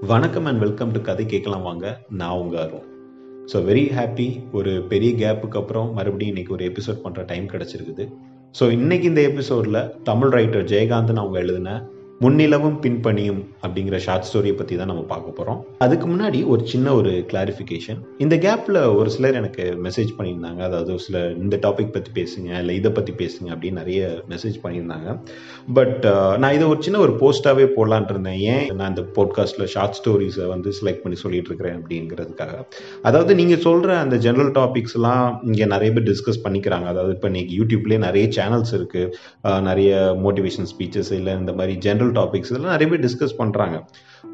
வணக்கம் and welcome to கதை கேட்கலாம் வாங்க. நான் உங்க அருண். ஸோ வெரி ஹாப்பி ஒரு பெரிய கேப்புக்கு அப்புறம் மறுபடியும் இன்னைக்கு ஒரு எபிசோட் பண்ணுற டைம் கிடச்சிருக்குது. ஸோ இன்னைக்கு இந்த எபிசோடில் தமிழ் ரைட்டர் ஜெயகாந்தன் அவங்க எழுதின முன்னிலவும் பின்பணியும் அப்படிங்கிற ஷார்ட் ஸ்டோரியை பற்றி தான் நம்ம பார்க்க போகிறோம் அதுக்கு முன்னாடி ஒரு சின்ன ஒரு கிளாரிஃபிகேஷன் இந்த கேப்பில் ஒரு சிலர் எனக்கு மெசேஜ் பண்ணியிருந்தாங்க. அதாவது ஒரு சில இந்த டாபிக் பற்றி பேசுங்க இல்லை இதை பற்றி பேசுங்க அப்படின்னு நிறைய மெசேஜ் பண்ணியிருந்தாங்க. பட் நான் இதை ஒரு சின்ன ஒரு போஸ்ட்டாகவே போடலான் இருந்தேன். ஏன் நான் இந்த போட்காஸ்ட்டில் ஷார்ட் ஸ்டோரிஸை வந்து செலக்ட் பண்ணி சொல்லிட்டு இருக்கிறேன் அப்படிங்கிறதுக்காக. அதாவது நீங்கள் சொல்கிற அந்த ஜென்ரல் டாபிக்ஸ்லாம் இங்கே நிறைய பேர் டிஸ்கஸ் பண்ணிக்கிறாங்க. அதாவது இப்போ இன்னைக்கு யூடியூப்லேயே நிறைய சேனல்ஸ் இருக்குது நிறைய மோட்டிவேஷன் ஸ்பீச்சஸ் இல்லை இந்த மாதிரி ஜென்ரல் டாபிக்ஸ் இதெல்லாம் நிறைய பேர் டிஸ்கஸ் பண்ணுறாங்க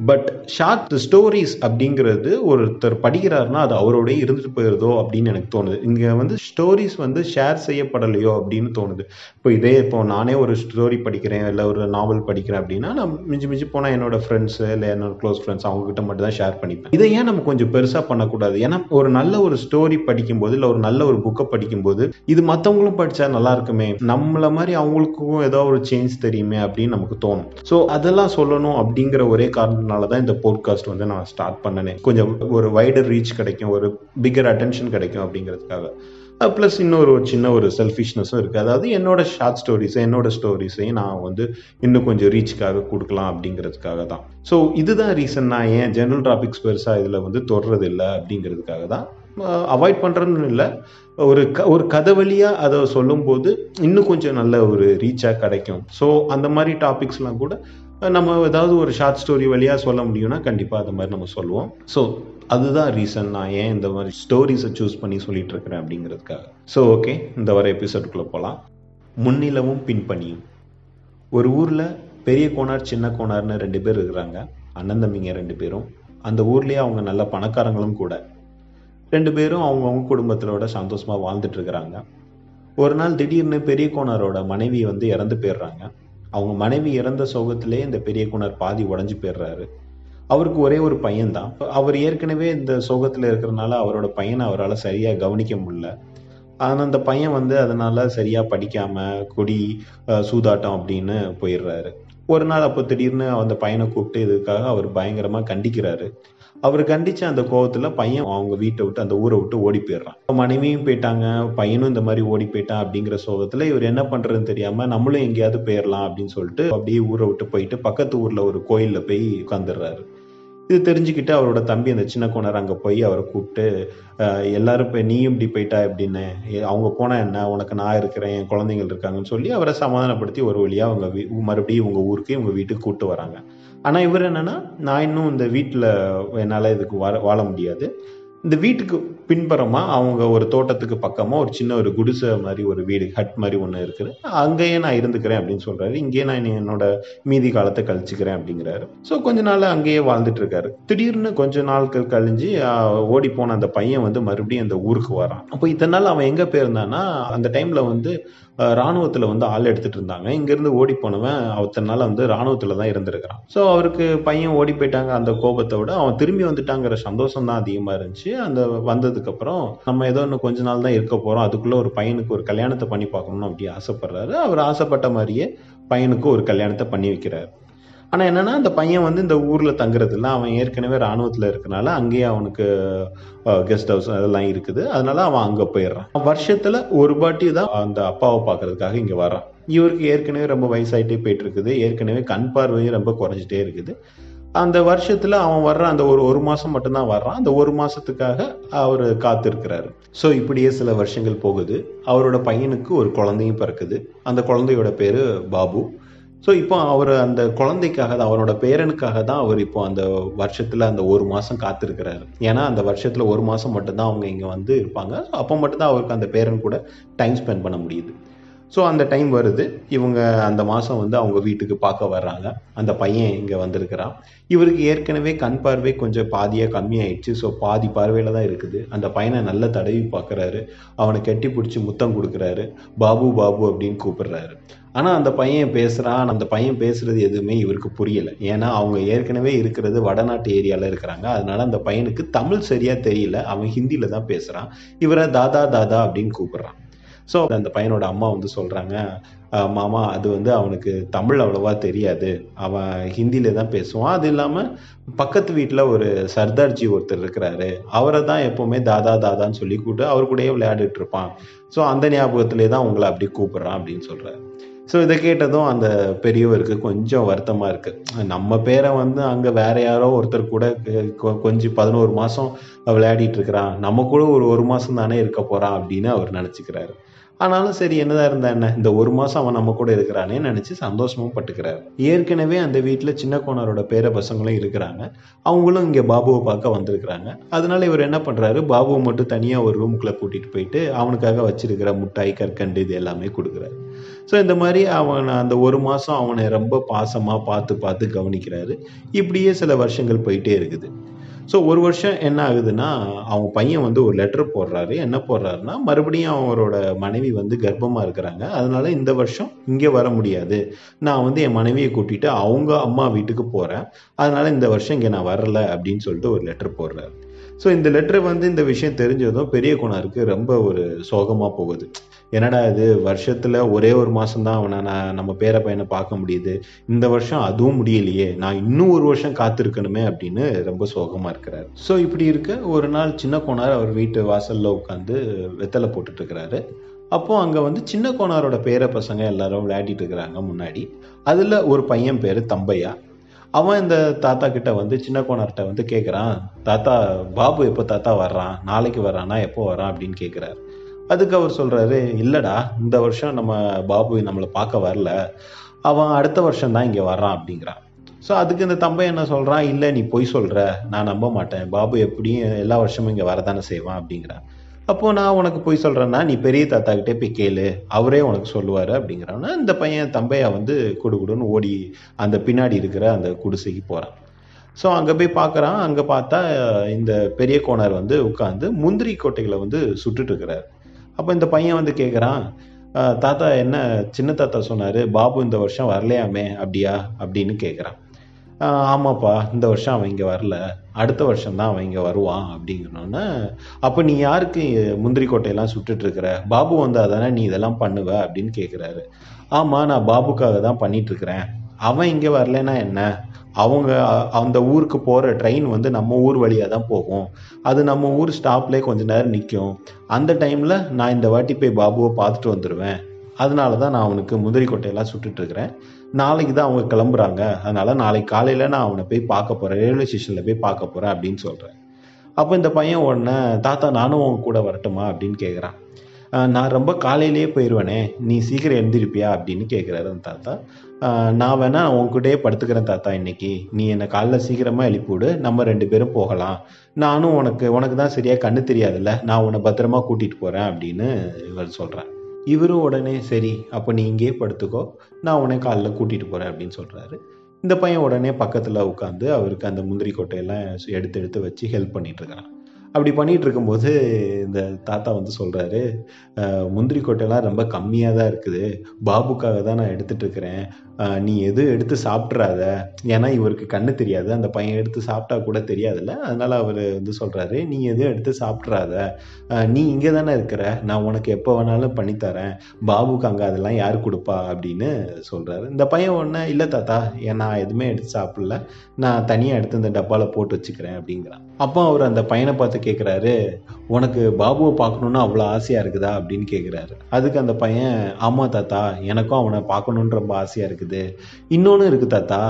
பட் ஷார்ட் ஸ்டோரிஸ் அப்படிங்கிறது ஒருத்தர் படிக்கிறாருன்னா அது அவரோடய இருந்துட்டு போயிருதோ அப்படின்னு எனக்கு தோணுது. இங்கே வந்து ஸ்டோரிஸ் வந்து ஷேர் செய்யப்படலையோ அப்படின்னு தோணுது. இப்போ இதே இப்போ நானே ஒரு ஸ்டோரி படிக்கிறேன் இல்லை ஒரு நாவல் படிக்கிறேன் அப்படின்னா நான் மிஞ்சி மிஞ்சி போனால் என்னோட ஃப்ரெண்ட்ஸு இல்லை என்னோட க்ளோஸ் ஃப்ரெண்ட்ஸ் அவங்ககிட்ட மட்டும் தான் ஷேர் பண்ணிப்பேன். இதை ஏன் நம்ம கொஞ்சம் பெருசாக பண்ணக்கூடாது? ஏன்னா ஒரு நல்ல ஒரு ஸ்டோரி படிக்கும்போது இல்லை ஒரு நல்ல ஒரு புக்கை படிக்கும்போது இது மற்றவங்களும் படித்தா நல்லா இருக்குமே. நம்மள மாதிரி அவங்களுக்கும் ஏதோ ஒரு சேஞ்ச் தெரியுமே அப்படின்னு நமக்கு தோணும். ஸோ அதெல்லாம் சொல்லணும் அப்படிங்கிற ஒரே காரணம் காரணத்தினால தான் இந்த போட்காஸ்ட் வந்து நான் ஸ்டார்ட் பண்ணனேன். கொஞ்சம் ஒரு வைடர் ரீச் கிடைக்கும் ஒரு பிக்கர் அட்டென்ஷன் கிடைக்கும் அப்படிங்கிறதுக்காக. ப்ளஸ் இன்னொரு ஒரு சின்ன ஒரு செல்ஃபிஷ்னஸும் இருக்குது அதாவது என்னோட ஷார்ட் ஸ்டோரிஸை என்னோட ஸ்டோரிஸையும் நான் வந்து இன்னும் கொஞ்சம் ரீச்சுக்காக கொடுக்கலாம் அப்படிங்கிறதுக்காக தான். ஸோ இதுதான் ரீசன் நான் ஏன் ஜென்ரல் டாபிக்ஸ் பெருசாக இதில் வந்து தொடர்றது இல்லை அப்படிங்கிறதுக்காக தான். அவாய்ட் பண்ணுறதுன்னு இல்லை. ஒரு க ஒரு கதை வழியாக அதை சொல்லும்போது இன்னும் கொஞ்சம் நல்ல ஒரு ரீச்சாக கிடைக்கும். ஸோ அந்த மாதிரி டாபிக்ஸ்லாம் கூட நம்ம ஏதாவது ஒரு ஷார்ட் ஸ்டோரி வழியாக சொல்ல முடியும்னா கண்டிப்பாக அது மாதிரி நம்ம சொல்லுவோம். ஸோ அதுதான் ரீசன் நான் ஏன் இந்த மாதிரி ஸ்டோரிஸை சூஸ் பண்ணி சொல்லிட்டு இருக்கிறேன் அப்படிங்கிறதுக்காக. ஸோ ஓகே இந்த வர எபிசோடுக்குள்ளே போகலாம் முன்னிலவும் பின்பணியும் ஒரு ஊரில் பெரிய கோனார் சின்ன கோனார்னு ரெண்டு பேர் இருக்கிறாங்க. அண்ணன் தம்பிங்க ரெண்டு பேரும். அந்த ஊர்லேயே அவங்க நல்ல பணக்காரங்களும் கூட. ரெண்டு பேரும் அவங்கவுங்க குடும்பத்திலோட சந்தோஷமாக வாழ்ந்துட்டு இருக்கிறாங்க. ஒரு நாள் திடீர்னு பெரிய கோனாரோட மனைவி வந்து இறந்து போயிடுறாங்க. அவங்க மனைவி இறந்த சோகத்திலே இந்த பெரிய குணர் பாதி உடஞ்சி போயிடுறாரு. அவருக்கு ஒரே ஒரு பையன்தான். அவர் ஏற்கனவே இந்த சோகத்தில் இருக்கிறனால அவரோட பையனை அவரால் சரியாக கவனிக்க முடியல. ஆனால் அந்த பையன் வந்து அதனால சரியாக படிக்காம கொடி சூதாட்டம் அப்படின்னு போயிடுறாரு. ஒரு நாள் அப்போ திடீர்னு அந்த பையனை கூப்பிட்டு இதுக்காக அவர் பயங்கரமாக கண்டிக்கிறாரு. அவர் கண்டிச்ச அந்த கோவத்துல பையன் அவங்க வீட்டை விட்டு அந்த ஊரை விட்டு ஓடி போயிடுறான். மனைவியும் போயிட்டாங்க. பையனும் இந்த மாதிரி ஓடி போயிட்டான் அப்படிங்கிற சோகத்தில் இவர் என்ன பண்ணுறதுன்னு தெரியாமல் நம்மளும் எங்கேயாவது போயிடலாம் அப்படின்னு சொல்லிட்டு அப்படியே ஊரை விட்டு போயிட்டு பக்கத்து ஊரில் ஒரு கோயிலில் போய் உட்காந்துடுறாரு இது தெரிஞ்சுக்கிட்டு அவரோட தம்பி அந்த சின்ன கோணர் அங்கே போய் அவரை கூப்பிட்டு எல்லாரும் இப்போ நீயும் இப்படி போயிட்டா எப்படின்னு? அவங்க போனால் என்ன? உனக்கு நான் இருக்கிறேன் என் குழந்தைங்கள் இருக்காங்கன்னு சொல்லி அவரை சமாதானப்படுத்தி ஒரு வழியாக அவங்க வீ மறுபடியும் இவங்க ஊருக்கு இவங்க வீட்டுக்கு கூப்பிட்டு வராங்க. ஆனால் இவர் என்னென்னா நான் இன்னும் இந்த வீட்டில் என்னால் இதுக்கு வாழ வாழ முடியாது. இந்த வீட்டுக்கு பின்புறமாக அவங்க ஒரு தோட்டத்துக்கு பக்கமாக ஒரு சின்ன ஒரு குடிசை மாதிரி ஒரு வீடு ஹட் மாதிரி ஒன்று இருக்குது. அங்கேயே நான் இருந்துக்கிறேன் அப்படின்னு சொல்கிறாரு இங்கேயே நான் என்னோட மீதி காலத்தை கழிச்சுக்கிறேன் அப்படிங்கிறாரு. ஸோ கொஞ்ச நாள் அங்கேயே வாழ்ந்துட்டு இருக்காரு திடீர்னு கொஞ்ச நாட்கள் கழிஞ்சு ஓடி போன அந்த பையன் வந்து மறுபடியும் அந்த ஊருக்கு வரான். அப்போ இத்தனை நாள் அவன் எங்கே போயிருந்தான்னா அந்த டைமில் வந்து ராணுவத்தில் வந்து ஆள் எடுத்துட்டு இருந்தாங்க. இங்கேருந்து ஓடி போனவன் அவத்தனால நாள் வந்து ராணுவத்தில் தான் இருந்திருக்கிறான். ஸோ அவருக்கு பையன் ஓடி போயிட்டாங்க அந்த கோபத்தை விட. அவன் திரும்பி வந்துட்டாங்கிற சந்தோஷம் தான் அதிகமாக இருந்துச்சு. அந்த வந்ததுக்கப்புறம் நம்ம ஏதோ இன்னும் கொஞ்ச நாள் தான் இருக்க போகிறோம் அதுக்குள்ளே ஒரு பையனுக்கு ஒரு கல்யாணத்தை பண்ணி பார்க்கணும்னு அப்படி ஆசைப்படுறாரு. அவர் ஆசைப்பட்ட மாதிரியே பையனுக்கு ஒரு கல்யாணத்தை பண்ணி வைக்கிறாரு. ஆனால் என்னன்னா அந்த பையன் வந்து இந்த ஊரில் தங்குறது இல்லை. அவன் ஏற்கனவே ராணுவத்தில் இருக்கனால அங்கேயே அவனுக்கு கெஸ்ட் ஹவுஸ் அதெல்லாம் இருக்குது. அதனால அவன் அங்கே போயிடுறான். வருஷத்தில் ஒரு பாட்டி தான் அந்த அப்பாவை பார்க்கறதுக்காக இங்கே வரான் இவருக்கு ஏற்கனவே ரொம்ப வயசாயிட்டே போயிட்டு இருக்குது ஏற்கனவே கண் பார்வையும் ரொம்ப குறைஞ்சிட்டே இருக்குது. அந்த வருஷத்துல அவன் வர்றான் அந்த ஒரு ஒரு மாசம் மட்டும்தான் வர்றான். அந்த ஒரு மாசத்துக்காக அவர் காத்திருக்கிறாரு. ஸோ இப்படியே சில வருஷங்கள் போகுது. அவரோட பையனுக்கு ஒரு குழந்தையும் பிறக்குது. அந்த குழந்தையோட பேரு பாபு. ஸோ இப்போ அவர் அந்த குழந்தைக்காக தான் அவரோட பேரனுக்காக தான் அவர் இப்போ அந்த வருஷத்தில் அந்த ஒரு மாதம் காத்திருக்கிறாரு. ஏன்னா அந்த வருஷத்தில் ஒரு மாதம் மட்டும்தான் அவங்க இங்கே வந்து இருப்பாங்க. அப்போ மட்டும்தான் அவருக்கு அந்த பேரன் கூட டைம் ஸ்பெண்ட் பண்ண முடியுது. ஸோ அந்த டைம் வருது. இவங்க அந்த மாதம் வந்து அவங்க வீட்டுக்கு பார்க்க வர்றாங்க. அந்த பையன் இங்கே வந்திருக்கிறான். இவருக்கு ஏற்கனவே கண் பார்வை கொஞ்சம் பாதியாக கம்மியாயிடுச்சு. ஸோ பாதி பார்வையில் தான் இருக்குது. அந்த பையனை நல்ல தடவி பார்க்குறாரு. அவனை கட்டி பிடிச்சி முத்தம் கொடுக்குறாரு. பாபு பாபு அப்படின்னு கூப்பிடுறாரு. ஆனால் அந்த பையன் பேசுகிறான் அந்த பையன் பேசுறது எதுவுமே இவருக்கு புரியலை. ஏன்னா அவங்க ஏற்கனவே இருக்கிறது வடநாட்டு ஏரியாவில் இருக்கிறாங்க. அதனால அந்த பையனுக்கு தமிழ் சரியாக தெரியல. அவன் ஹிந்தியில் தான் பேசுகிறான் இவரை தாதா தாதா அப்படின்னு கூப்பிடுறான். ஸோ அந்த பையனோட அம்மா வந்து சொல்கிறாங்க மாமா அது வந்து அவனுக்கு தமிழ் அவ்வளோவா தெரியாது. அவன் ஹிந்தியில தான் பேசுவான். அது இல்லாமல் பக்கத்து வீட்டில் ஒரு சர்தார்ஜி ஒருத்தர் இருக்கிறாரு. அவரை தான் எப்போவுமே தாதா தாதான்னு சொல்லி கூப்பிட்டு அவர் கூடயே விளையாடிட்டு இருப்பான். ஸோ அந்த ஞாபகத்திலே தான் உங்களை அப்படி கூப்பிட்றான் அப்படின்னு சொல்கிறார் ஸோ இதை கேட்டதும் அந்த பெரியவருக்கு கொஞ்சம் வருத்தமாக இருக்குது நம்ம பேரை வந்து அங்கே வேற யாரோ ஒருத்தர் கூட கொ- கொஞ்சம் பதினோரு மாதம் விளையாடிட்டு இருக்கிறான். நம்ம கூட ஒரு ஒரு மாதம் தானே இருக்க போகிறான் அப்படின்னு அவர் நினச்சிக்கிறாரு. ஆனாலும் சரி என்னதான் இருந்தா என்ன? இந்த ஒரு மாதம் அவன் நம்ம கூட இருக்கிறானே நினச்சி சந்தோஷமும் பட்டுக்கிறாரு. ஏற்கனவே அந்த வீட்டில் சின்ன கோணரோட பேர பசங்களும் இருக்கிறாங்க. அவங்களும் இங்கே பாபுவை பார்க்க வந்திருக்கிறாங்க. அதனால இவர் என்ன பண்ணுறாரு பாபுவை மட்டும் தனியாக ஒரு ரூமுக்குள்ளே கூட்டிகிட்டு போயிட்டு அவனுக்காக வச்சிருக்கிற முட்டாய் கற்கண்டு இது எல்லாமே கொடுக்குறாரு. ஸோ இந்த மாதிரி அவன் அந்த ஒரு மாதம் அவனை ரொம்ப பாசமாக பார்த்து பார்த்து கவனிக்கிறாரு. இப்படியே சில வருஷங்கள் போயிட்டே இருக்குது. ஸோ ஒரு வருஷம் என்ன ஆகுதுன்னா அவங்க பையன் வந்து ஒரு லெட்டர் போடுறாரு. என்ன போடுறாருன்னா மறுபடியும் அவரோட மனைவி வந்து கர்ப்பமாக இருக்கிறாங்க. அதனால இந்த வருஷம் இங்கே வர முடியாது. நான் வந்து என் மனைவியை கூட்டிட்டு அவங்க அம்மா வீட்டுக்கு போகிறேன் அதனால இந்த வருஷம் இங்கே நான் வரல அப்படின்னு சொல்லிட்டு ஒரு லெட்டர் போடுறாரு. ஸோ இந்த லெட்டர் வந்து இந்த விஷயம் தெரிஞ்சதும் பெரிய கோணாருக்கு ரொம்ப ஒரு சோகமாக போகுது. என்னடா இது வருஷத்தில் ஒரே ஒரு மாதம் தான் அவனை நான் நம்ம பேர பையனை பார்க்க முடியுது. இந்த வருஷம் அதுவும் முடியலையே நான் இன்னும் ஒரு வருஷம் காத்திருக்கணுமே அப்படின்னு ரொம்ப சோகமாக இருக்கிறாரு. ஸோ இப்படி இருக்க ஒரு நாள் சின்ன கோனார் அவர் வீட்டு வாசலில் உட்காந்து வெத்தலை போட்டுட்டு இருக்கிறாரு. அப்போ அங்கே வந்து சின்ன கோனாரோட பேர பசங்க எல்லாரும் விளையாடிட்டு இருக்கிறாங்க முன்னாடி. அதில் ஒரு பையன் பேர் தம்பையா. அவன் இந்த தாத்தா கிட்ட வந்து சின்ன கோனார்கிட்ட வந்து கேட்குறான் தாத்தா பாபு எப்போ தாத்தா வர்றான்? நாளைக்கு வர்றானா? எப்போ வரான் அப்படின்னு கேட்குறாரு அதுக்கு அவர் சொல்கிறாரு இல்லைடா இந்த வருஷம் நம்ம பாபு நம்மளை பார்க்க வரல. அவன் அடுத்த வருஷம் தான் இங்கே வர்றான் அப்படிங்கிறான். ஸோ அதுக்கு இந்த தம்பை என்ன சொல்கிறான் இல்லை நீ பொய் சொல்கிற நான் நம்ப மாட்டேன். பாபு எப்படியும் எல்லா வருஷமும் இங்கே வரதானே செய்வான் அப்படிங்கிறான். அப்போது நான் உனக்கு பொய் சொல்கிறேன்னா நீ பெரிய தாத்தா கிட்டே போய் கேளு. அவரே உனக்கு சொல்லுவார் அப்படிங்கிறான்னா இந்த பையன் தம்பையா வந்து குடுகுடுன்னு ஓடி அந்த பின்னாடி இருக்கிற அந்த குடிசைக்கு போகிறான் ஸோ அங்கே போய் பார்க்குறான் அங்கே பார்த்தா இந்த பெரிய கோணர் வந்து உட்காந்து முந்திரி கோட்டைகளை வந்து சுட்டுட்டு இருக்கிறார். அப்போ இந்த பையன் வந்து கேட்குறான் தாத்தா என்ன சின்ன தாத்தா சொன்னார்? பாபு இந்த வருஷம் வரலையாமே அப்படியா? அப்படின்னு கேட்குறான் ஆமாப்பா இந்த வருஷம் அவன் இங்கே வரல. அடுத்த வருஷம் தான் அவன் இங்கே வருவான் அப்படிங்கிறோன்னா அப்போ நீ யாருக்கு முந்திரி கோட்டையெல்லாம் சுட்டுட்டு பாபு வந்தால் தானே நீ இதெல்லாம் பண்ணுவ? அப்படின்னு கேட்குறாரு ஆமாம் நான் பாபுக்காக தான் பண்ணிட்டு இருக்கிறேன். அவன் இங்கே வரலன்னா என்ன? அவங்க அந்த ஊருக்கு போகிற ட்ரெயின் வந்து நம்ம ஊர் வழியாக தான் போகும். அது நம்ம ஊர் ஸ்டாப்லேயே கொஞ்ச நேரம் நிற்கும் அந்த டைமில் நான் இந்த வாட்டி போய் பாபுவை பார்த்துட்டு வந்துடுவேன் அதனால தான் நான் அவனுக்கு முந்திரி கொட்டையெல்லாம் சுட்டுட்ருக்கிறேன் நாளைக்கு தான் அவங்க கிளம்புறாங்க. அதனால் நாளைக்கு காலையில் நான் அவனை போய் பார்க்க போகிறேன் ரயில்வே ஸ்டேஷனில் போய் பார்க்க போகிறேன் அப்படின்னு சொல்கிறேன் அப்போ இந்த பையன் உடனே தாத்தா நானும் உன் கூட வரட்டுமா? அப்படின்னு கேட்குறான் நான் ரொம்ப காலையிலேயே போயிடுவேனே நீ சீக்கிரம் எழுந்திருப்பியா? அப்படின்னு கேட்குறாரு அந்த தாத்தா. நான் வேணா உன்கிட்டயே படுத்துக்கிறேன் தாத்தா இன்னைக்கு. நீ என்னை காலைல சீக்கிரமாக எழுப்பிவிடு. நம்ம ரெண்டு பேரும் போகலாம். நானும் உனக்கு உனக்கு தான் சரியா கண்ணு தெரியாதுல்ல. நான் உன்னை பத்திரமா கூட்டிட்டு போறேன் அப்படின்னு இவர் சொல்றேன் இவரும் உடனே சரி அப்போ நீ இங்கேயே படுத்துக்கோ. நான் உன்னை காலைல கூட்டிட்டு போறேன் அப்படின்னு சொல்றாரு. இந்த பையன் உடனே பக்கத்தில் உட்காந்து அவருக்கு அந்த முந்திரி கொட்டையெல்லாம் எடுத்து எடுத்து வச்சு ஹெல்ப் பண்ணிட்டு இருக்கிறான். அப்படி பண்ணிட்டு இருக்கும்போது இந்த தாத்தா வந்து சொல்றாரு முந்திரி கொட்டையெல்லாம் ரொம்ப கம்மியாக தான் இருக்குது. பாபுக்காக தான் நான் எடுத்துட்டு இருக்கிறேன். நீ எது எடுத்து சாப்பிட்றாத? ஏன்னா இவருக்கு கண்ணு தெரியாது. அந்த பையன் எடுத்து சாப்பிட்டா கூட தெரியாதுல்ல. அதனால அவர் வந்து சொல்கிறாரு நீ எதுவும் எடுத்து சாப்பிட்றாத? நீ இங்கே தானே இருக்கிற? நான் உனக்கு எப்போ வேணாலும் பண்ணித்தரேன் பாபுக்கு அங்கே அதெல்லாம் யார் கொடுப்பா? அப்படின்னு சொல்கிறாரு இந்த பையன் ஒன்று இல்லை தாத்தா ஏன் நான் எதுவுமே எடுத்து சாப்பிடல. நான் தனியாக எடுத்து இந்த டப்பாவில் போட்டு வச்சுக்கிறேன் அப்படிங்கிறான். அப்போ அவர் அந்த பையனை பார்த்து கேட்குறாரு உனக்கு பாபுவை பார்க்கணுன்னு அவ்வளோ ஆசையாக இருக்குதா? அப்படின்னு கேட்குறாரு அதுக்கு அந்த பையன் ஆமாம் தாத்தா எனக்கும் அவனை பார்க்கணுன்னு ரொம்ப ஆசையாக இருக்குது இன்னொன்று இருக்குது தாத்தா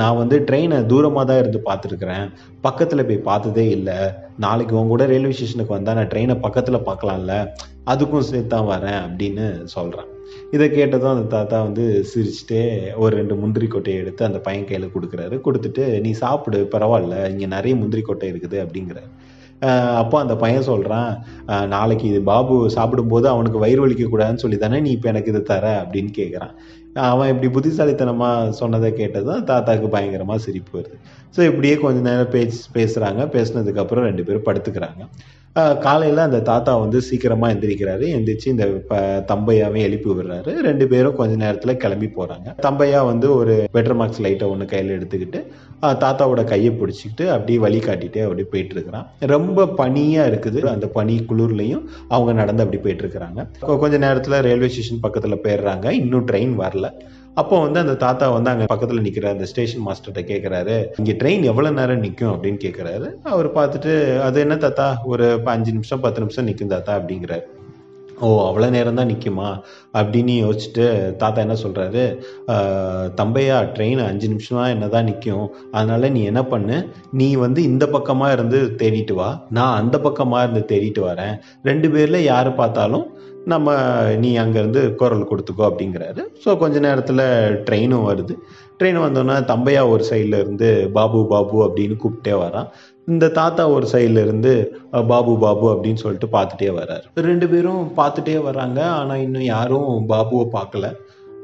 நான் வந்து ட்ரெயினை தூரமாக தான் இருந்து பார்த்துருக்குறேன். பக்கத்தில் போய் பார்த்ததே இல்லை. நாளைக்கு உன் கூட ரயில்வே ஸ்டேஷனுக்கு வந்தால் நான் ட்ரெயினை பக்கத்தில் பார்க்கலாம்ல. அதுக்கும் சேர்த்து தான் வரேன் அப்படின்னு சொல்கிறேன் இதை கேட்டதும் அந்த தாத்தா வந்து சிரிச்சுட்டே ஒரு ரெண்டு முந்திரி கொட்டையை எடுத்து அந்த பையன் கையில் கொடுக்குறாரு. கொடுத்துட்டு நீ சாப்பிடு பரவாயில்ல இங்கே நிறைய முந்திரி கொட்டை இருக்குது அப்படிங்கிறாரு. அப்போ அந்த பையன் சொல்கிறான் நாளைக்கு இது பாபு சாப்பிடும்போது அவனுக்கு வயிறு வலிக்க கூடாதுன்னு சொல்லி தானே நீ இப்போ எனக்கு இது தர? அப்படின்னு கேட்குறான் அவன் இப்படி புத்திசாலித்தனமாக சொன்னதை கேட்டதும் தாத்தாக்கு பயங்கரமாக சிரிப்பு வருது. ஸோ இப்படியே கொஞ்ச நேரம் பேச்சு பேசுகிறாங்க பேசுனதுக்கப்புறம் ரெண்டு பேரும் படுத்துக்கிறாங்க. காலையில் அந்த தாத்தா வந்து சீக்கிரமாக எந்திரிக்கிறாரு. எந்திரிச்சு இந்த ப தம்பையாவே எழுப்பி விடுறாரு. ரெண்டு பேரும் கொஞ்ச நேரத்தில் கிளம்பி போகிறாங்க தம்பையா வந்து ஒரு பெட்ரமாக்ஸ் மார்க்ஸ் லைட்டை ஒன்று கையில் எடுத்துக்கிட்டு தாத்தாவோட கையை பிடிச்சிக்கிட்டு அப்படியே வழி காட்டிகிட்டே அப்படியே போயிட்டு இருக்கிறான் ரொம்ப பனியாக இருக்குது. அந்த பனி குளிர்லையும் அவங்க நடந்து அப்படி போயிட்டு இருக்கிறாங்க கொஞ்ச நேரத்தில் ரயில்வே ஸ்டேஷன் பக்கத்தில் போயிடுறாங்க. இன்னும் ட்ரெயின் வரல. அப்போ வந்து அந்த தாத்தா வந்து அங்கே பக்கத்தில் நிற்கிற அந்த ஸ்டேஷன் மாஸ்டர்கிட்ட கேட்குறாரு இங்கே ட்ரெயின் எவ்வளோ நேரம் நிற்கும் அப்படின்னு கேட்குறாரு அவர் பார்த்துட்டு அது என்ன தாத்தா? ஒரு ப- அஞ்சு நிமிஷம் பத்து நிமிஷம் நிற்கும் தாத்தா அப்படிங்கிறாரு. ஓ அவ்வளோ நேரம் தான் நிற்குமா அப்படின்னு யோசிச்சுட்டு தாத்தா என்ன சொல்கிறாரு தம்பையா ட்ரெயின் அஞ்சு நிமிஷமா என்ன தான் நிற்கும் அதனால நீ என்ன பண்ணு? நீ வந்து இந்த பக்கமாக இருந்து தேடிட்டு வா. நான் அந்த பக்கமாக இருந்து தேடிட்டு வரேன். ரெண்டு பேரில் யார் பார்த்தாலும் நம்ம நீ அங்கேருந்து குரல் கொடுத்துக்கோ அப்படிங்கிறாரு. ஸோ கொஞ்ச நேரத்தில் ட்ரெயினும் வருது. ட்ரெயின் வந்தோன்னே தம்பையா ஒரு சைடில் இருந்து பாபு பாபு அப்படின்னு கூப்பிட்டே வரான். இந்த தாத்தா ஒரு சைடில் இருந்து பாபு பாபு அப்படின்னு சொல்லிட்டு பார்த்துட்டே வர்றாரு ரெண்டு பேரும் பார்த்துட்டே வராங்க. ஆனால் இன்னும் யாரும் பாபுவை பார்க்கல.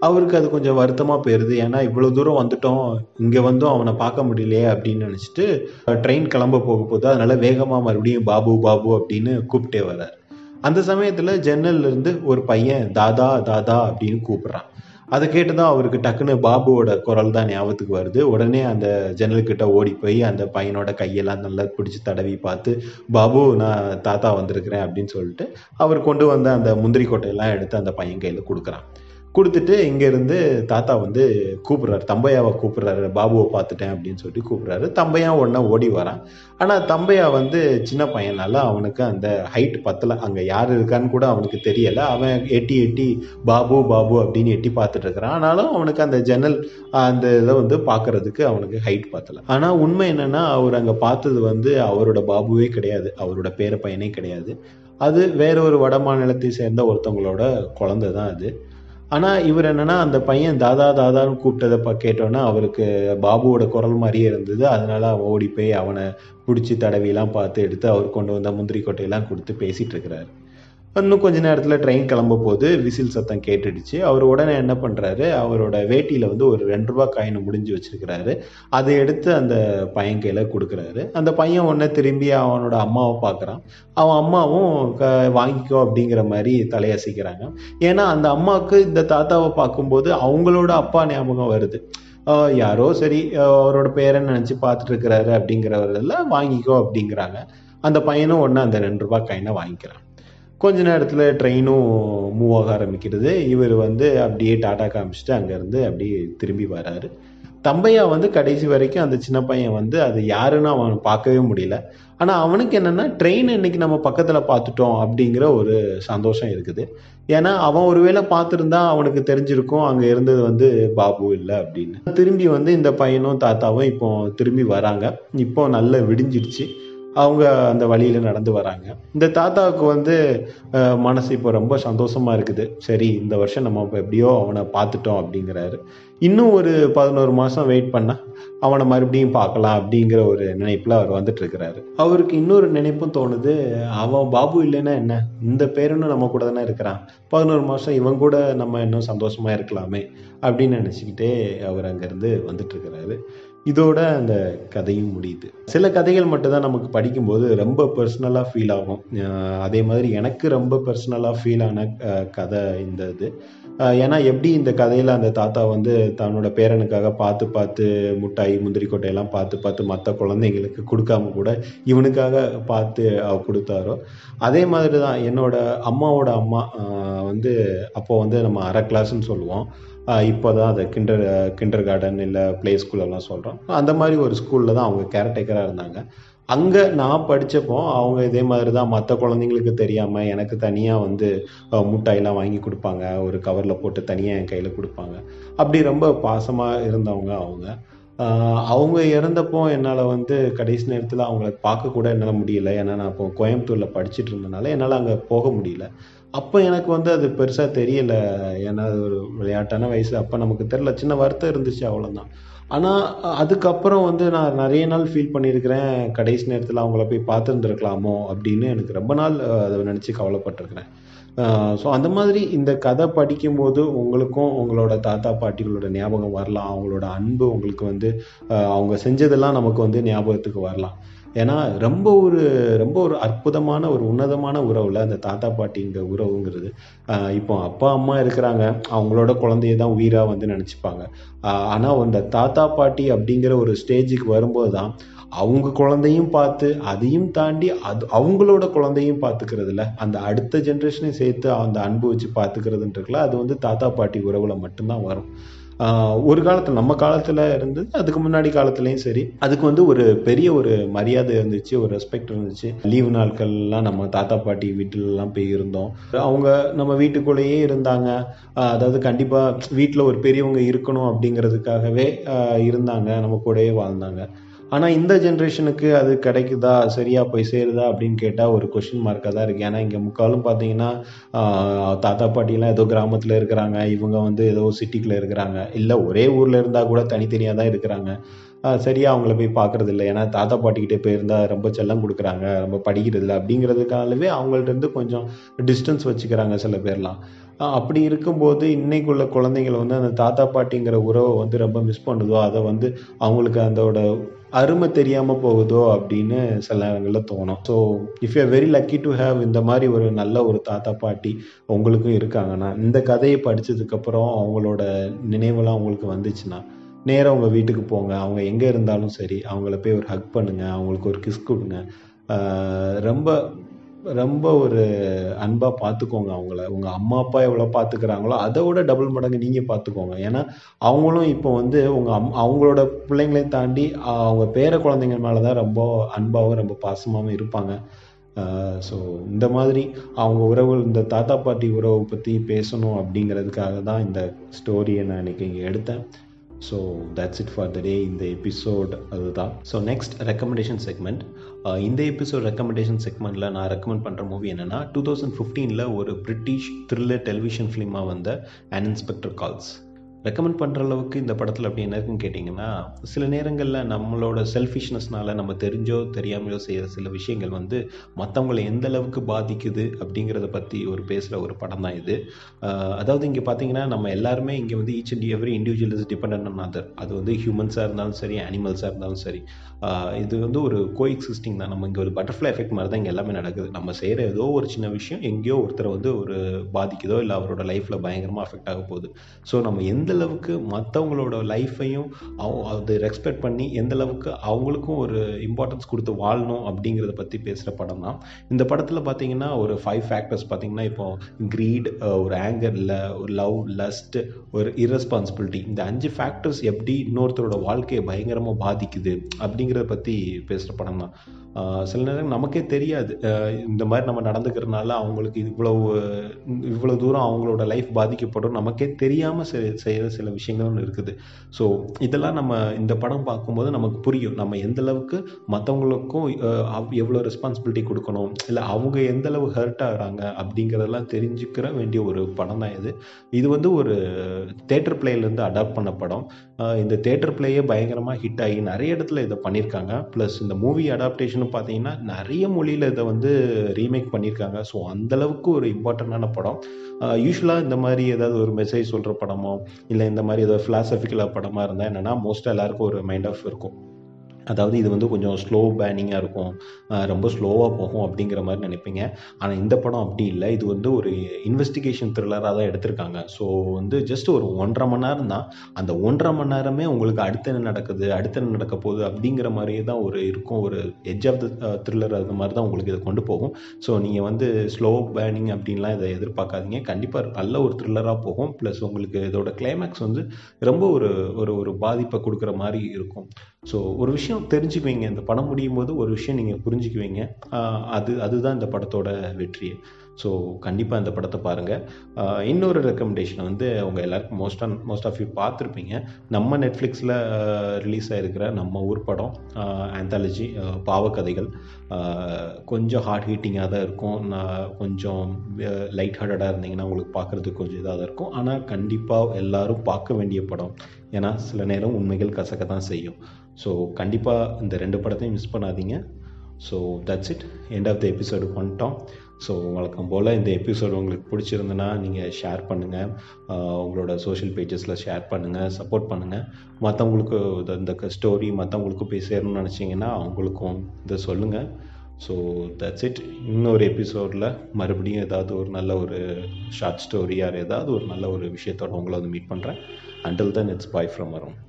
அவருக்கு அது கொஞ்சம் வருத்தமாக போயிடுது ஏன்னா இவ்வளோ தூரம் வந்துட்டோம். இங்கே வந்தும் அவனை பார்க்க முடியலையே அப்படின்னு நினச்சிட்டு ட்ரெயின் கிளம்ப போக போது அதனால வேகமாக மறுபடியும் பாபு பாபு அப்படின்னு கூப்பிட்டே வர்றாரு அந்த சமயத்தில் ஜன்னல்ல இருந்து ஒரு பையன் தாதா தாதா அப்படின்னு கூப்பிட்றான். அதை கேட்டுதான் அவருக்கு டக்குன்னு பாபுவோட குரல் தான் ஞாபகத்துக்கு வருது. உடனே அந்த ஜன்னல்கிட்ட ஓடி போய் அந்த பையனோட கையெல்லாம் நல்லா பிடிச்சி தடவி பார்த்து பாபு நான் தாத்தா வந்திருக்கிறேன் அப்படின்னு சொல்லிட்டு அவர் கொண்டு வந்த அந்த முந்திரி கொட்டையெல்லாம் எடுத்து அந்த பையன் கையில் கொடுக்குறான். கொடுத்துட்டு இங்கேருந்து தாத்தா வந்து கூப்பிட்றாரு. தம்பையாவை கூப்பிட்றாரு. பாபுவை பார்த்துட்டேன் அப்படின்னு சொல்லிட்டு கூப்பிட்றாரு. தம்பையா உடனே ஓடி வரான். ஆனால் தம்பையா வந்து சின்ன பையனால அவனுக்கு அந்த ஹைட் பத்தலை. அங்கே யார் இருக்கான்னு கூட அவனுக்கு தெரியலை. அவன் எட்டி எட்டி பாபு பாபு அப்படின்னு எட்டி பார்த்துட்டு இருக்கிறான். ஆனாலும் அவனுக்கு அந்த ஜன்னல் அந்த இதை வந்து பார்க்கறதுக்கு அவனுக்கு ஹைட் பத்தலை. ஆனால் உண்மை என்னன்னா அவர் அங்கே பார்த்தது வந்து அவரோட பாபுவே கிடையாது. அவரோட பேர பையனே கிடையாது. அது வேற ஒரு வட மாநிலத்தை சேர்ந்த ஒருத்தவங்களோட குழந்தை தான் அது. ஆனால் இவர் என்னன்னா அந்த பையன் தாதா தாதான்னு கூப்பிட்டதை ப அவருக்கு பாபுவோட குரல் மாதிரியே இருந்தது. அதனால அவன் ஓடி போய் அவனை பிடிச்சி தடவிலாம் பார்த்து எடுத்து அவர் கொண்டு வந்த முந்திரி கொட்டையெல்லாம் கொடுத்து பேசிட்டு இருக்கிறாரு. இன்னும் கொஞ்ச நேரத்தில் ட்ரெயின் கிளம்ப போது விசில் சத்தம் கேட்டுடுச்சு. அவர் உடனே என்ன பண்ணுறாரு அவரோட வேட்டியில் வந்து ஒரு ரெண்டு ரூபா காயினை முடிஞ்சு வச்சுருக்கிறாரு. அதை எடுத்து அந்த பையன் கையில் கொடுக்குறாரு. அந்த பையன் உடனே திரும்பி அவனோட அம்மாவை பார்க்குறான். அவன் அம்மாவும் க வாங்கிக்கோ அப்படிங்கிற மாதிரி தலையசைக்கிறாங்க. ஏன்னா அந்த அம்மாவுக்கு இந்த தாத்தாவை பார்க்கும்போது அவங்களோட அப்பா ஞாபகம் வருது. யாரோ சரி அவரோட பேரை நினச்சி பார்த்துட்டு இருக்கிறாரு அப்படிங்கிறவரெல்லாம் வாங்கிக்கோ அப்படிங்கிறாங்க. அந்த பையனும் ஒன்று அந்த ரெண்டு ரூபா காயினை வாங்கிக்கிறான். கொஞ்ச நேரத்தில் ட்ரெயினும் மூவ் ஆக ஆரம்பிக்கிறது. இவர் வந்து அப்படியே டாடா காமிச்சிட்டு அங்கேருந்து அப்படியே திரும்பி வராரு. தம்பையா வந்து கடைசி வரைக்கும் அந்த சின்ன பையன் வந்து அது யாருன்னு அவன் பார்க்கவே முடியல. ஆனால் அவனுக்கு என்னென்னா ட்ரெயின் இன்னைக்கு நம்ம பக்கத்தில் பார்த்துட்டோம் அப்படிங்கிற ஒரு சந்தோஷம் இருக்குது. ஏன்னா அவன் ஒருவேளை பார்த்துருந்தா அவனுக்கு தெரிஞ்சிருக்கும் அங்கே இருந்தது வந்து பாபு இல்லை அப்படின்னு. திரும்பி வந்து இந்த பையனும் தாத்தாவும் இப்போ திரும்பி வராங்க. இப்போ நல்லா விடிஞ்சிடுச்சு அவங்க அந்த வழியில் நடந்து வராங்க. இந்த தாத்தாவுக்கு வந்து மனசு இப்போ ரொம்ப சந்தோஷமாக இருக்குது. சரி இந்த வருஷம் நம்ம இப்போ எப்படியோ அவனை பார்த்துட்டோம் அப்படிங்கிறாரு. இன்னும் ஒரு பதினோரு மாதம் வெயிட் பண்ணால் அவனை மறுபடியும் பார்க்கலாம் அப்படிங்கிற ஒரு நினைப்பில் அவர் வந்துட்டுருக்கிறாரு. அவருக்கு இன்னொரு நினைப்பும் தோணுது. அவன் பாபு இல்லைன்னா என்ன? இந்த பேரனும் நம்ம கூட தானே இருக்கிறான். பதினோரு மாதம் இவன் கூட நம்ம இன்னும் சந்தோஷமா இருக்கலாமே அப்படின்னு நினச்சிக்கிட்டே அவர் அங்கேருந்து வந்துட்டுருக்கிறாரு. இதோட அந்த கதையும் முடியுது. சில கதைகள் மட்டும்தான் நமக்கு படிக்கும்போது ரொம்ப பர்சனலாக ஃபீல் ஆகும். அதே மாதிரி எனக்கு ரொம்ப பர்சனலாக ஃபீல் ஆன கதை இந்த இது. ஏன்னா எப்படி இந்த கதையில் அந்த தாத்தா வந்து தன்னோட பேரனுக்காக பார்த்து பார்த்து முட்டாய் முந்திரி கொட்டையெல்லாம் பார்த்து பார்த்து மற்ற குழந்தைங்களுக்கு கொடுக்காம கூட இவனுக்காக பார்த்து கொடுத்தாரோ அதே மாதிரி தான் என்னோட அம்மாவோட அம்மா வந்து அப்போ வந்து நம்ம அரை கிளாஸ்ன்னு சொல்லுவோம். இப்போ தான் அதை கிண்டர் கிண்டர் கார்டன் இல்லை ப்ளே ஸ்கூலெல்லாம் சொல்கிறோம் அந்த மாதிரி ஒரு ஸ்கூலில் தான் அவங்க கேரக்டேக்கராக இருந்தாங்க. அங்கே நான் படித்தப்போ அவங்க இதே மாதிரி தான் மற்ற குழந்தைங்களுக்கு தெரியாமல் எனக்கு தனியாக வந்து முட்டாயெல்லாம் வாங்கி கொடுப்பாங்க. ஒரு கவரில் போட்டு தனியாக என் கையில் கொடுப்பாங்க. அப்படி ரொம்ப பாசமாக இருந்தவங்க அவங்க. அவங்க இறந்தப்போ என்னால் வந்து கடைசி நேரத்தில் அவங்கள பார்க்க கூட என்னால் முடியல. ஏன்னா நான் இப்போ கோயம்புத்தூரில் படிச்சுட்டு இருந்தனால என்னால் அங்கே போக முடியல. அப்போ எனக்கு வந்து அது பெருசாக தெரியல. ஏன்னா அது ஒரு விளையாட்டான வயசு. அப்போ நமக்கு தெரில சின்ன வருத்தம் இருந்துச்சு அவ்வளோதான் ஆனால் அதுக்கப்புறம் வந்து நான் நிறைய நாள் ஃபீல் பண்ணியிருக்கிறேன். கடைசி நேரத்தில் அவங்கள போய் பார்த்துருந்துருக்கலாமோ அப்படின்னு எனக்கு ரொம்ப நாள் அதை நினச்சி கவலைப்பட்டிருக்கிறேன். ஸோ அந்த மாதிரி இந்த கதை படிக்கும்போது உங்களுக்கும் உங்களோட தாத்தா பாட்டிகளோட ஞாபகம் வரலாம். அவங்களோட அன்பு உங்களுக்கு வந்து அவங்க செஞ்சதெல்லாம் நமக்கு வந்து ஞாபகத்துக்கு வரலாம். ஏன்னா ரொம்ப ஒரு ரொம்ப ஒரு அற்புதமான ஒரு உன்னதமான உறவில் அந்த தாத்தா பாட்டிங்க உறவுங்கிறது இப்போ அப்பா அம்மா இருக்கிறாங்க அவங்களோட குழந்தைய தான் உயிராக வந்து நினச்சிப்பாங்க. ஆனால் அந்த தாத்தா பாட்டி அப்படிங்கிற ஒரு ஸ்டேஜுக்கு வரும்போது தான் அவங்க குழந்தையும் பார்த்து அதையும் தாண்டி அது அவங்களோட குழந்தையும் பார்த்துக்கிறதுல அந்த அடுத்த ஜென்ரேஷனையும் சேர்த்து அந்த அன்பு வச்சு பார்த்துக்கிறதுன்றதுல அது வந்து தாத்தா பாட்டி உறவுல மட்டும்தான் வரும். ஒரு காலத்தில் நம்ம காலத்தில் இருந்தது அதுக்கு முன்னாடி காலத்துலேயும் சரி. அதுக்கு வந்து ஒரு பெரிய ஒரு மரியாதை இருந்துச்சு ஒரு ரெஸ்பெக்ட் இருந்துச்சு. லீவு நாட்கள்லாம் நம்ம தாத்தா பாட்டி வீட்டிலலாம் போய் இருந்தோம் அவங்க நம்ம வீட்டுக்குள்ளேயே இருந்தாங்க. அதாவது கண்டிப்பாக வீட்டில் ஒரு பெரியவங்க இருக்கணும் அப்படிங்கிறதுக்காகவே இருந்தாங்க. நம்ம கூடயே வாழ்ந்தாங்க. ஆனால் இந்த ஜென்ரேஷனுக்கு அது கிடைக்குதா? சரியாக போய் சேருதா? அப்படின்னு கேட்டால் ஒரு கொஷின் மார்க்காக தான் இருக்குது ஏன்னா இங்கே முக்காலும் பார்த்தீங்கன்னா தாத்தா பாட்டிலாம் ஏதோ கிராமத்தில் இருக்கிறாங்க. இவங்க வந்து ஏதோ சிட்டிக்குள்ளே இருக்கிறாங்க. இல்லை ஒரே ஊரில் இருந்தால் கூட தனித்தனியாக தான் இருக்கிறாங்க. சரியாக அவங்கள போய் பார்க்குறது இல்லை. ஏன்னா தாத்தா பாட்டிக்கிட்டே போயிருந்தால் ரொம்ப செல்லம் கொடுக்குறாங்க. ரொம்ப படிக்கிறது இல்லை. அப்படிங்கிறதுக்காகவே அவங்கள்ட்ட இருந்து கொஞ்சம் டிஸ்டன்ஸ் வச்சுக்கிறாங்க சில பேர்லாம். அப்படி இருக்கும்போது இன்னைக்குள்ள குழந்தைங்களை வந்து அந்த தாத்தா பாட்டிங்கிற உறவை வந்து ரொம்ப மிஸ் பண்ணுதோ அதை வந்து அவங்களுக்கு அதோட அருமை தெரியாமல் போகுதோ அப்படின்னு சில நேரங்களில் தோணும். So if you very lucky to have இந்த மாதிரி ஒரு நல்ல ஒரு தாத்தா பாட்டி உங்களுக்கும் இருக்காங்கன்னா இந்த கதையை படித்ததுக்கப்புறம் அவங்களோட நினைவெல்லாம் உங்களுக்கு வந்துச்சுன்னா நேராக உங்கள் வீட்டுக்கு போங்க. அவங்க எங்கே இருந்தாலும் சரி அவங்கள போய் ஒரு ஹக் பண்ணுங்கள் அவங்களுக்கு ஒரு கிஸ் கொடுங்க. ரொம்ப ரொம்ப ஒரு அன்பாக பார்த்துக்கோங்க அவங்கள. உங்கள் அம்மா அப்பா எவ்வளோ பார்த்துக்கிறாங்களோ அதை விட டபுள் மடங்கு நீங்கள் பார்த்துக்கோங்க ஏன்னா அவங்களும் இப்போ வந்து உங்கள் அம் அவங்களோட பிள்ளைங்களையும் தாண்டி அவங்க பேர குழந்தைங்க மேலே தான் ரொம்ப அன்பாகவும் ரொம்ப பாசமாகவும் இருப்பாங்க. ஸோ இந்த மாதிரி அவங்க உறவு இந்த தாத்தா பாட்டி உறவை பற்றி பேசணும் அப்படிங்கிறதுக்காக தான் இந்த ஸ்டோரியை நான் இன்றைக்கி இங்கே எடுத்தேன். So that's it for the day இந்த எபிசோட் அதுதான். ஸோ நெக்ஸ்ட் ரெக்கமெண்டேஷன் செக்மெண்ட் இந்த எபிசோட் ரெக்கமெண்டேஷன் செக்மெண்ட்டில் நான் ரெக்கமெண்ட் பண்ணுற மூவி என்னென்னா டூ தௌசண்ட் ஃபிஃப்டீனில் ஒரு பிரிட்டிஷ் த்ரில்லர் டெலிவிஷன் ஃபிலிமாக வந்த அன் இன்ஸ்பெக்டர் கால்ஸ் ரெக்கமெண்ட் பண்ணுற அளவுக்கு இந்த படத்தில் அப்படி என்ன இருக்குன்னு கேட்டிங்கன்னா சில நேரங்களில் நம்மளோட செல்ஃபிஷ்னஸ்னால நம்ம தெரிஞ்சோ தெரியாமையோ செய்கிற சில விஷயங்கள் வந்து மற்றவங்களை எந்த அளவுக்கு பாதிக்குது அப்படிங்கிறத பற்றி ஒரு பேசுகிற ஒரு படம் தான் இது. அதாவது இங்கே பார்த்தீங்கன்னா நம்ம எல்லாருமே இங்கே வந்து each and every individual is depend on other அது வந்து ஹியூமன்ஸாக இருந்தாலும் சரி அனிமல்ஸாக இருந்தாலும் சரி. இது வந்து ஒரு கோ எக்ஸிஸ்டிங் தான். நம்ம இங்கே ஒரு பட்டர்ஃப்ளை எஃபெக்ட் மாதிரி தான் இங்கே எல்லாமே நடக்குது. நம்ம செய்கிற ஏதோ ஒரு சின்ன விஷயம் எங்கேயோ ஒருத்தரை வந்து ஒரு பாதிக்குதோ இல்லை அவரோட லைஃப்பில் பயங்கரமாக அஃபெக்ட் ஆக போகுது. ஸோ நம்ம எந்த எந்தளவுக்கு மற்றவங்களோட லைஃப்பையும் அது ரெஸ்பெக்ட் பண்ணி எந்த அளவுக்கு அவங்களுக்கும் ஒரு இம்பார்ட்டன்ஸ் கொடுத்து வாழணும் அப்படிங்கிறத பற்றி பேசுகிற படம் தான். இந்த படத்தில் பார்த்தீங்கன்னா ஒரு ஃபைவ் ஃபேக்டர்ஸ் பார்த்தீங்கன்னா இப்போ க்ரீட் ஒரு ஆங்கர் இல்லை ஒரு லவ் லஸ்ட் ஒரு இரஸ்பான்சிபிலிட்டி இந்த அஞ்சு ஃபேக்டர்ஸ் எப்படி இன்னொருத்தரோட வாழ்க்கையை பயங்கரமாக பாதிக்குது அப்படிங்கிறத பற்றி பேசுகிற படம் தான். சில நேரம் நமக்கே தெரியாது. இந்த மாதிரி நம்ம நடந்துக்கிறதுனால அவங்களுக்கு இவ்வளவு இவ்வளோ தூரம் அவங்களோட லைஃப் பாதிக்கப்படும். நமக்கே தெரியாமல் செய்கிற சில விஷயங்களும் இருக்குது. ஸோ இதெல்லாம் நம்ம இந்த படம் பார்க்கும்போது நமக்கு புரியும். நம்ம எந்த அளவுக்கு மற்றவங்களுக்கும் எவ்வளோ ரெஸ்பான்சிபிலிட்டி கொடுக்கணும்? இல்லை அவங்க எந்த அளவு ஹர்ட் ஆகிறாங்க அப்படிங்கிறதெல்லாம் தெரிஞ்சுக்கிற வேண்டிய ஒரு படம் தான் இது. இது வந்து ஒரு தேட்டர் பிளேலேருந்து அடாப்ட் பண்ண படம். இந்த தேட்டர் பிளேயே பயங்கரமாக ஹிட் ஆகி நிறைய இடத்துல இதை பண்ணியிருக்காங்க. ப்ளஸ் இந்த மூவி அடாப்டேஷன் அடாப்டேஷனும் பார்த்தீங்கன்னா நிறைய மொழியில் இதை வந்து ரீமேக் பண்ணியிருக்காங்க. ஸோ அந்தளவுக்கு ஒரு இம்பார்ட்டண்டான படம். யூஸ்வலாக இந்த மாதிரி ஏதாவது ஒரு மெசேஜ் சொல்கிற படமோ இல்லை இந்த மாதிரி ஏதாவது ஃபிலாசபிக்கலாக படமாக இருந்தால் என்னென்னா மோஸ்ட்டாக எல்லாருக்கும் ஒரு மைண்ட் ஆஃப் இருக்கும். அதாவது இது வந்து கொஞ்சம் ஸ்லோ பேனிங்காக இருக்கும். ரொம்ப ஸ்லோவாக போகும் அப்படிங்கிற மாதிரி நினைப்பீங்க. ஆனால் இந்த படம் அப்படி இல்லை. இது வந்து ஒரு இன்வெஸ்டிகேஷன் த்ரில்லராக தான் எடுத்திருக்காங்க. ஸோ வந்து ஜஸ்ட் ஒரு ஒன்றரை மணி நேரம் தான். அந்த ஒன்றரை மணி நேரமே உங்களுக்கு அடுத்து என்ன நடக்குது அடுத்து என்ன நடக்க போகுது அப்படிங்கிற மாதிரியே தான் ஒரு இருக்கும். ஒரு எஜ் ஆஃப் த த்ரில்லர் அது மாதிரி தான் உங்களுக்கு இதை கொண்டு போகும். ஸோ நீங்கள் வந்து ஸ்லோ பேனிங் அப்படின்லாம் இதை எதிர்பார்க்காதீங்க. கண்டிப்பாக நல்ல ஒரு த்ரில்லராக போகும். ப்ளஸ் உங்களுக்கு இதோட கிளைமேக்ஸ் வந்து ரொம்ப ஒரு ஒரு ஒரு பாதிப்பை கொடுக்குற மாதிரி இருக்கும். ஸோ ஒரு விஷயம் தெரிஞ்சுக்குவீங்க. இந்த படம் முடியும் போது ஒரு விஷயம் நீங்கள் புரிஞ்சுக்குவீங்க. அது அதுதான் இந்த படத்தோட வெற்றி ஸோ கண்டிப்பாக இந்த படத்தை பாருங்கள் இன்னொரு ரெக்கமெண்டேஷன் வந்து அவங்க எல்லாருக்கும் most on most of you பார்த்துருப்பீங்க. நம்ம நெட்ஃப்ளிக்ஸில் ரிலீஸ் ஆகிருக்கிற நம்ம ஊர் படம் ஆந்தாலஜி பாவக்கதைகள். கொஞ்சம் ஹார்ட் ஹீட்டிங்காக தான் இருக்கும். நான் கொஞ்சம் லைட் ஹார்டடாக இருந்தீங்கன்னா உங்களுக்கு பார்க்குறதுக்கு கொஞ்சம் இதாக தான் இருக்கும். ஆனால் கண்டிப்பாக எல்லோரும் பார்க்க வேண்டிய படம். ஏன்னா சில நேரம் உண்மைகள் கசக்க தான் செய்யும். ஸோ கண்டிப்பாக இந்த ரெண்டு படத்தையும் மிஸ் பண்ணாதீங்க. So that's it end of the episode பண்ணிட்டோம் ஸோ வழக்கம் போல் இந்த எபிசோடு உங்களுக்கு பிடிச்சிருந்துன்னா நீங்கள் ஷேர் பண்ணுங்கள் உங்களோட சோஷியல் பேஜஸில் ஷேர் பண்ணுங்கள் சப்போர்ட் பண்ணுங்கள் மற்றவங்களுக்கு இந்த ஸ்டோரி மற்றவங்களுக்கு போய் சேரணும்னு நினச்சிங்கன்னா அவங்களுக்கும் இதை சொல்லுங்கள் ஸோ தட்ஸ் இட் இன்னொரு எபிசோடில் மறுபடியும் ஏதாவது ஒரு நல்ல ஒரு ஷார்ட் ஸ்டோரி யார் ஏதாவது ஒரு நல்ல ஒரு விஷயத்தோட உங்களை வந்து மீட் பண்ணுறேன் until then it's bye from வரும்